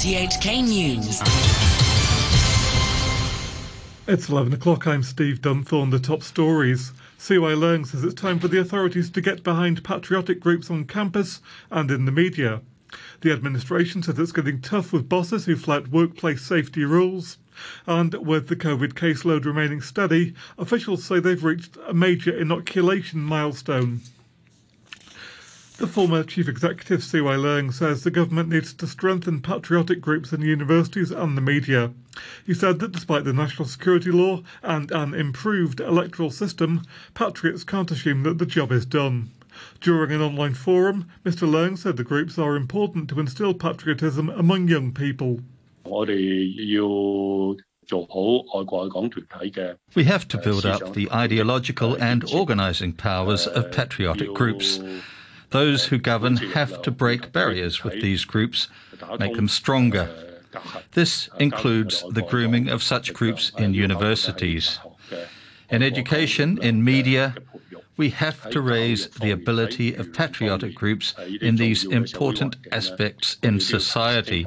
RTHK News. It's 11 o'clock. I'm Steve Dunthorne. The top stories. CY Leung says it's time for the authorities to get behind patriotic groups on campus and in the media. The administration says it's getting tough with bosses who flout workplace safety rules. And with the COVID caseload remaining steady, officials say they've reached a major inoculation milestone. The former chief executive, CY Leung, says the government needs to strengthen patriotic groups in universities and the media. He said that despite the national security law and an improved electoral system, patriots can't assume that the job is done. During an online forum, Mr. Leung said the groups are important to instill patriotism among young people. We have to build up the ideological and organising powers of patriotic groups. Those who govern have to break barriers with these groups, make them stronger. This includes the grooming of such groups in universities. In education, in media, we have to raise the ability of patriotic groups in these important aspects in society.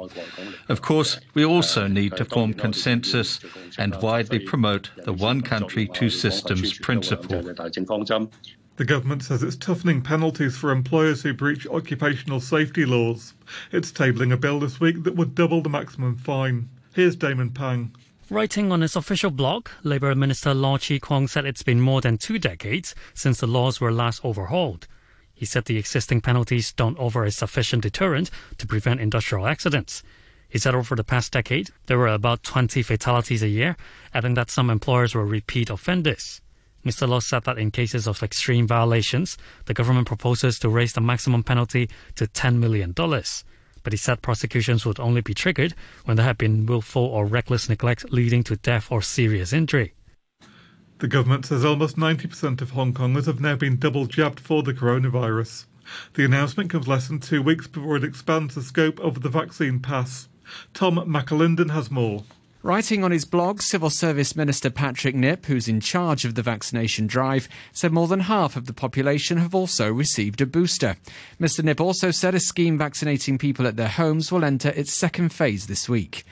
Of course, we also need to form consensus and widely promote the one country, two systems principle. The government says it's toughening penalties for employers who breach occupational safety laws. It's tabling a bill this week that would double the maximum fine. Here's Damon Pang. Writing on its official blog, Labour Minister Law Chi Kwong said it's been more than two decades since the laws were last overhauled. He said the existing penalties don't offer a sufficient deterrent to prevent industrial accidents. He said over the past decade, there were about 20 fatalities a year, adding that some employers were repeat offenders. Mr. Law said that in cases of extreme violations, the government proposes to raise the maximum penalty to $10 million. But he said prosecutions would only be triggered when there had been willful or reckless neglect leading to death or serious injury. The government says almost 90% of Hong Kongers have now been double jabbed for the coronavirus. The announcement comes less than two weeks before it expands the scope of the vaccine pass. Tom McAlinden has more. Writing on his blog, Civil Service Minister Patrick Nip, who's in charge of the vaccination drive, said more than half of the population have also received a booster. Mr. Nip also said a scheme vaccinating people at their homes will enter its second phase this week.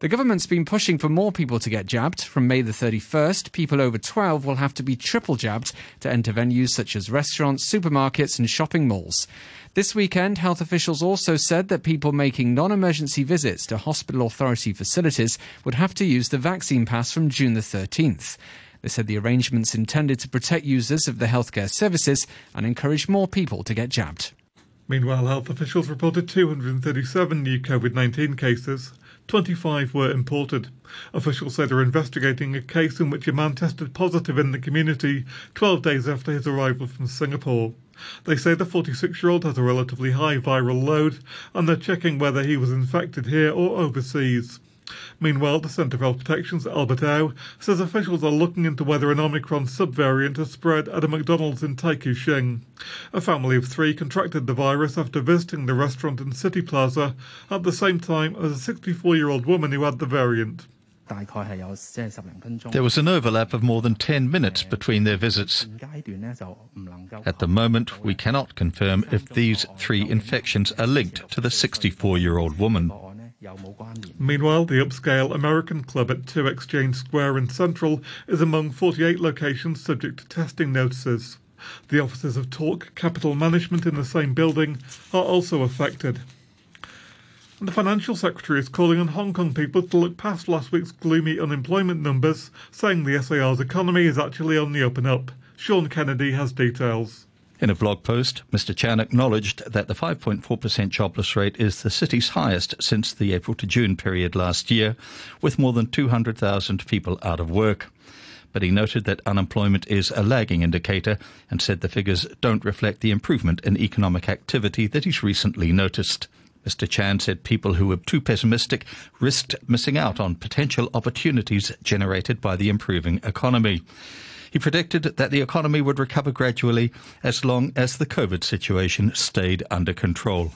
The government's been pushing for more people to get jabbed. From May the 31st, people over 12 will have to be triple jabbed to enter venues such as restaurants, supermarkets, and shopping malls. This weekend, health officials also said that people making non emergency visits to hospital authority facilities would have to use the vaccine pass from June the 13th. They said the arrangements intended to protect users of the healthcare services and encourage more people to get jabbed. Meanwhile, health officials reported 237 new COVID 19 cases. 25 were imported. Officials said they're investigating a case in which a man tested positive in the community 12 days after his arrival from Singapore. They say the 46 year old has a relatively high viral load and they're checking whether he was infected here or overseas. Meanwhile, the Centre for Health Protection's Albert Au says officials are looking into whether an Omicron subvariant has spread at a McDonald's in Taikoo Shing. A family of three contracted the virus after visiting the restaurant in City Plaza at the same time as a 64 year old woman who had the variant. There was an overlap of more than 10 minutes between their visits. At the moment, we cannot confirm if these three infections are linked to the 64 year old woman. Meanwhile, the upscale American Club at 2 Exchange Square in Central is among 48 locations subject to testing notices. The offices of Talk Capital Management in the same building are also affected. And the Financial Secretary is calling on Hong Kong people to look past last week's gloomy unemployment numbers, saying the SAR's economy is actually on the and up. Sean Kennedy has details. In a blog post, Mr. Chan acknowledged that the 5.4% jobless rate is the city's highest since the April to June period last year, with more than 200,000 people out of work. But he noted that unemployment is a lagging indicator and said the figures don't reflect the improvement in economic activity that he's recently noticed. Mr. Chan said people who were too pessimistic risked missing out on potential opportunities generated by the improving economy. He predicted that the economy would recover gradually as long as the COVID situation stayed under control.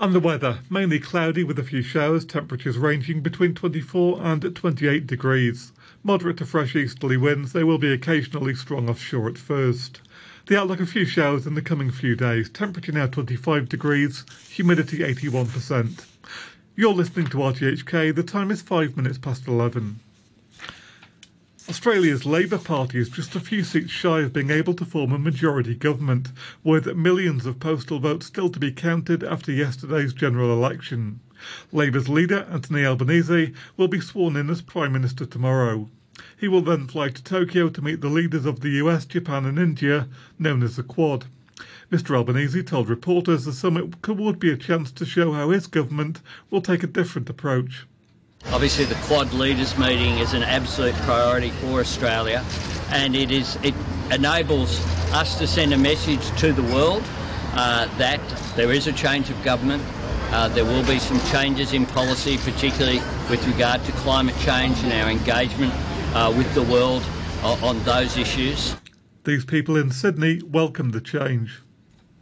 And the weather, mainly cloudy with a few showers, temperatures ranging between 24 and 28 degrees. Moderate to fresh easterly winds, they will be occasionally strong offshore at first. The outlook a few showers in the coming few days. Temperature now 25 degrees, humidity 81%. You're listening to RTHK. The time is five minutes past 11. Australia's Labour Party is just a few seats shy of being able to form a majority government, with millions of postal votes still to be counted after yesterday's general election. Labour's leader, Anthony Albanese, will be sworn in as Prime Minister tomorrow. He will then fly to Tokyo to meet the leaders of the US, Japan, and India, known as the Quad. Mr Albanese told reporters the summit would be a chance to show how his government will take a different approach. Obviously, the Quad leaders meeting is an absolute priority for Australia, and it is it enables us to send a message to the world uh, that there is a change of government. Uh, there will be some changes in policy, particularly with regard to climate change and our engagement uh, with the world uh, on those issues. These people in Sydney welcomed the change.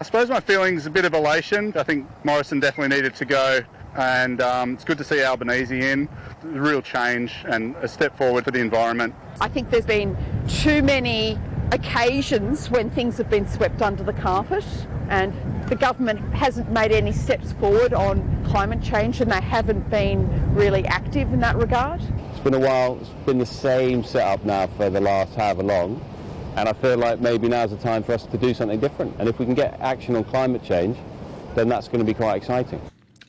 I suppose my feeling is a bit of elation. I think Morrison definitely needed to go, and um, it's good to see Albanese in. A real change and a step forward for the environment. I think there's been too many occasions when things have been swept under the carpet, and the government hasn't made any steps forward on climate change, and they haven't been really active in that regard. It's been a while, it's been the same setup now for the last however long. And I feel like maybe now's the time for us to do something different. And if we can get action on climate change, then that's going to be quite exciting.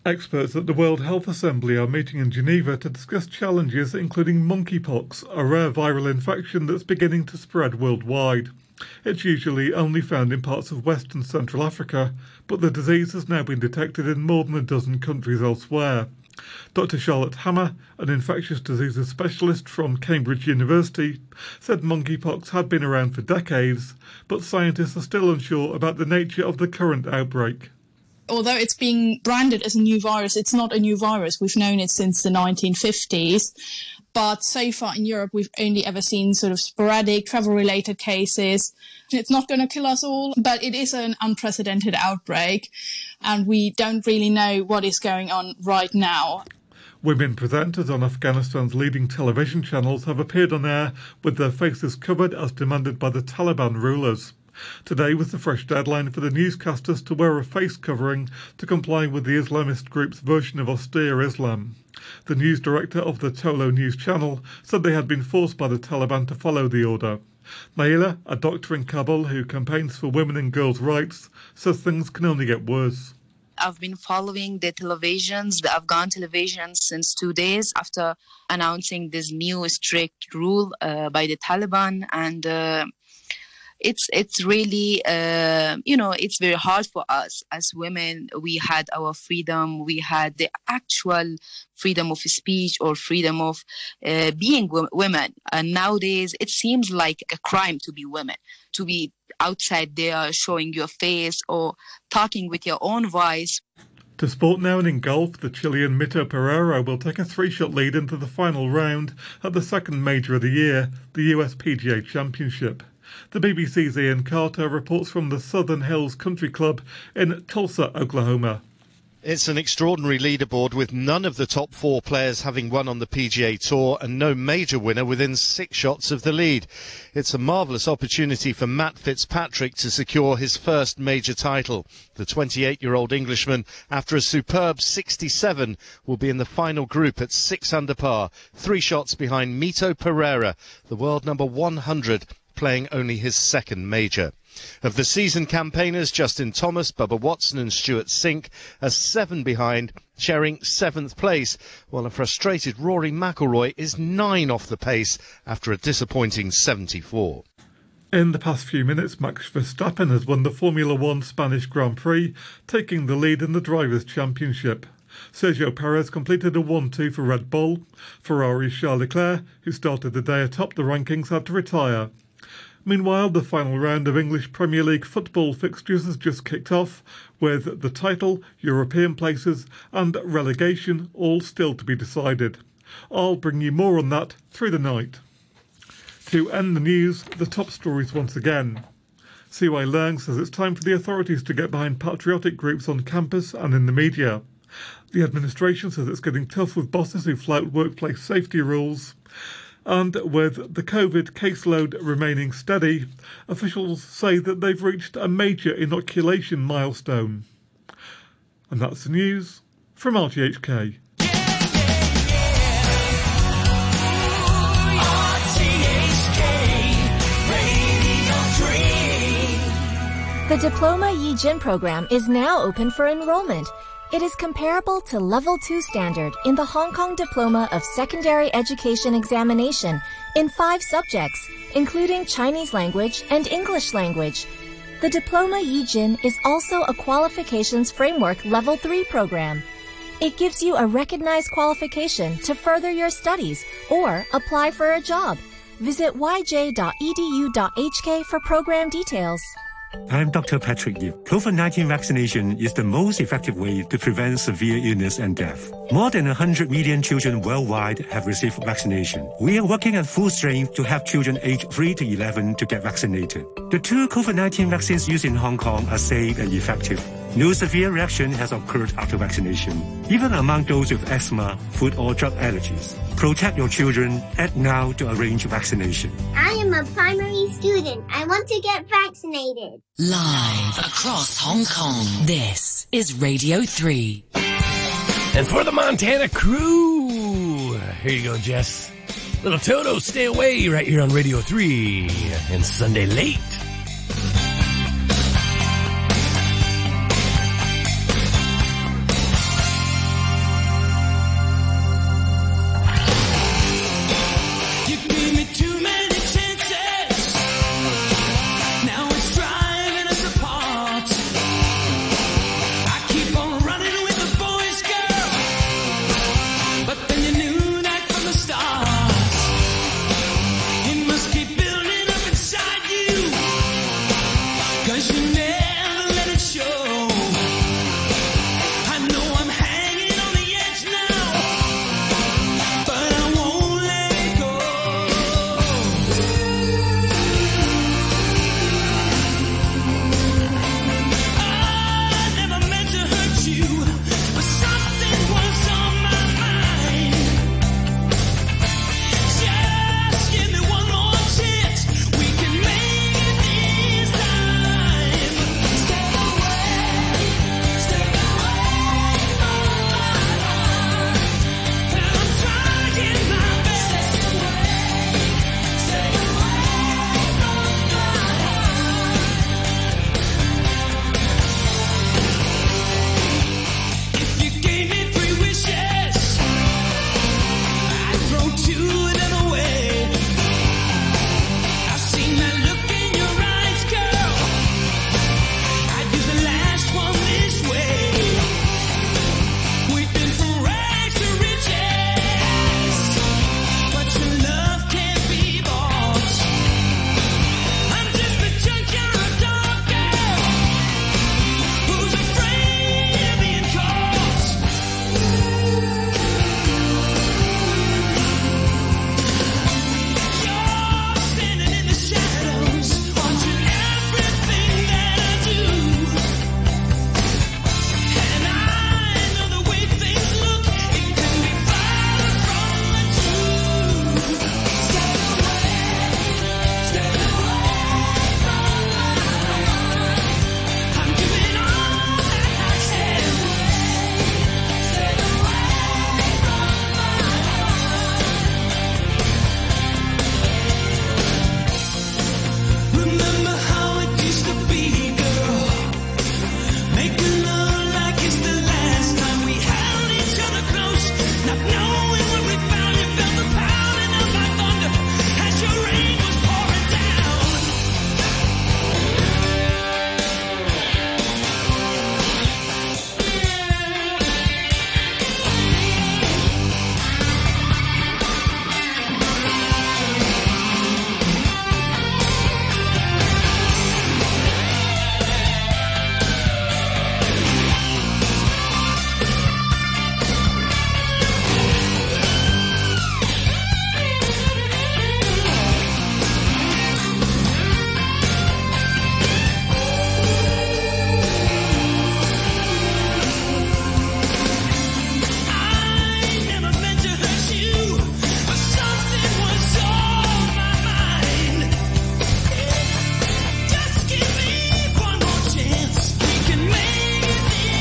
Experts at the World Health Assembly are meeting in Geneva to discuss challenges including monkeypox, a rare viral infection that's beginning to spread worldwide. It's usually only found in parts of West and Central Africa, but the disease has now been detected in more than a dozen countries elsewhere. Dr. Charlotte Hammer, an infectious diseases specialist from Cambridge University, said monkeypox had been around for decades, but scientists are still unsure about the nature of the current outbreak although it's being branded as a new virus, it's not a new virus. We've known it since the 1950s. But so far in Europe, we've only ever seen sort of sporadic travel related cases. It's not going to kill us all, but it is an unprecedented outbreak. And we don't really know what is going on right now. Women presenters on Afghanistan's leading television channels have appeared on air with their faces covered as demanded by the Taliban rulers. Today was the fresh deadline for the newscasters to wear a face covering to comply with the Islamist group's version of austere Islam. The news director of the Tolo News channel said they had been forced by the Taliban to follow the order. Naila, a doctor in Kabul who campaigns for women and girls' rights, says things can only get worse. I've been following the televisions, the Afghan television, since two days after announcing this new strict rule uh, by the Taliban, and uh, it's it's really uh, you know it's very hard for us as women. We had our freedom. We had the actual freedom of speech or freedom of uh, being w- women. And nowadays it seems like a crime to be women to be outside there showing your face or talking with your own voice. To sport now and in golf, the Chilean Mito Pereira will take a three shot lead into the final round at the second major of the year, the US PGA Championship. The BBC's Ian Carter reports from the Southern Hills Country Club in Tulsa, Oklahoma. It's an extraordinary leaderboard with none of the top four players having won on the PGA Tour and no major winner within six shots of the lead. It's a marvellous opportunity for Matt Fitzpatrick to secure his first major title. The 28 year old Englishman, after a superb 67, will be in the final group at six under par, three shots behind Mito Pereira, the world number 100 playing only his second major. Of the season campaigners, Justin Thomas, Bubba Watson and Stewart Cink are seven behind, sharing seventh place, while a frustrated Rory McIlroy is nine off the pace after a disappointing 74. In the past few minutes, Max Verstappen has won the Formula One Spanish Grand Prix, taking the lead in the Drivers' Championship. Sergio Perez completed a 1 2 for Red Bull. Ferrari's Charles Leclerc, who started the day atop the rankings, had to retire. Meanwhile, the final round of English Premier League football fixtures has just kicked off, with the title, European places, and relegation all still to be decided. I'll bring you more on that through the night. To end the news, the top stories once again. CY Leung says it's time for the authorities to get behind patriotic groups on campus and in the media. The administration says it's getting tough with bosses who flout workplace safety rules and with the COVID caseload remaining steady, officials say that they've reached a major inoculation milestone. And that's the news from RTHK. The Diploma Yi Jin program is now open for enrollment. It is comparable to Level 2 standard in the Hong Kong Diploma of Secondary Education examination in five subjects, including Chinese language and English language. The Diploma Yi Jin is also a qualifications framework Level 3 program. It gives you a recognized qualification to further your studies or apply for a job. Visit yj.edu.hk for program details. I'm Dr. Patrick Yip. COVID 19 vaccination is the most effective way to prevent severe illness and death. More than 100 million children worldwide have received vaccination. We are working at full strength to help children aged 3 to 11 to get vaccinated. The two COVID 19 vaccines used in Hong Kong are safe and effective. No severe reaction has occurred after vaccination, even among those with asthma, food or drug allergies. Protect your children. Act now to arrange vaccination. I am a primary student. I want to get vaccinated. Live across Hong Kong, this is Radio 3. And for the Montana crew, here you go, Jess. Little Toto, stay away right here on Radio 3 and Sunday late.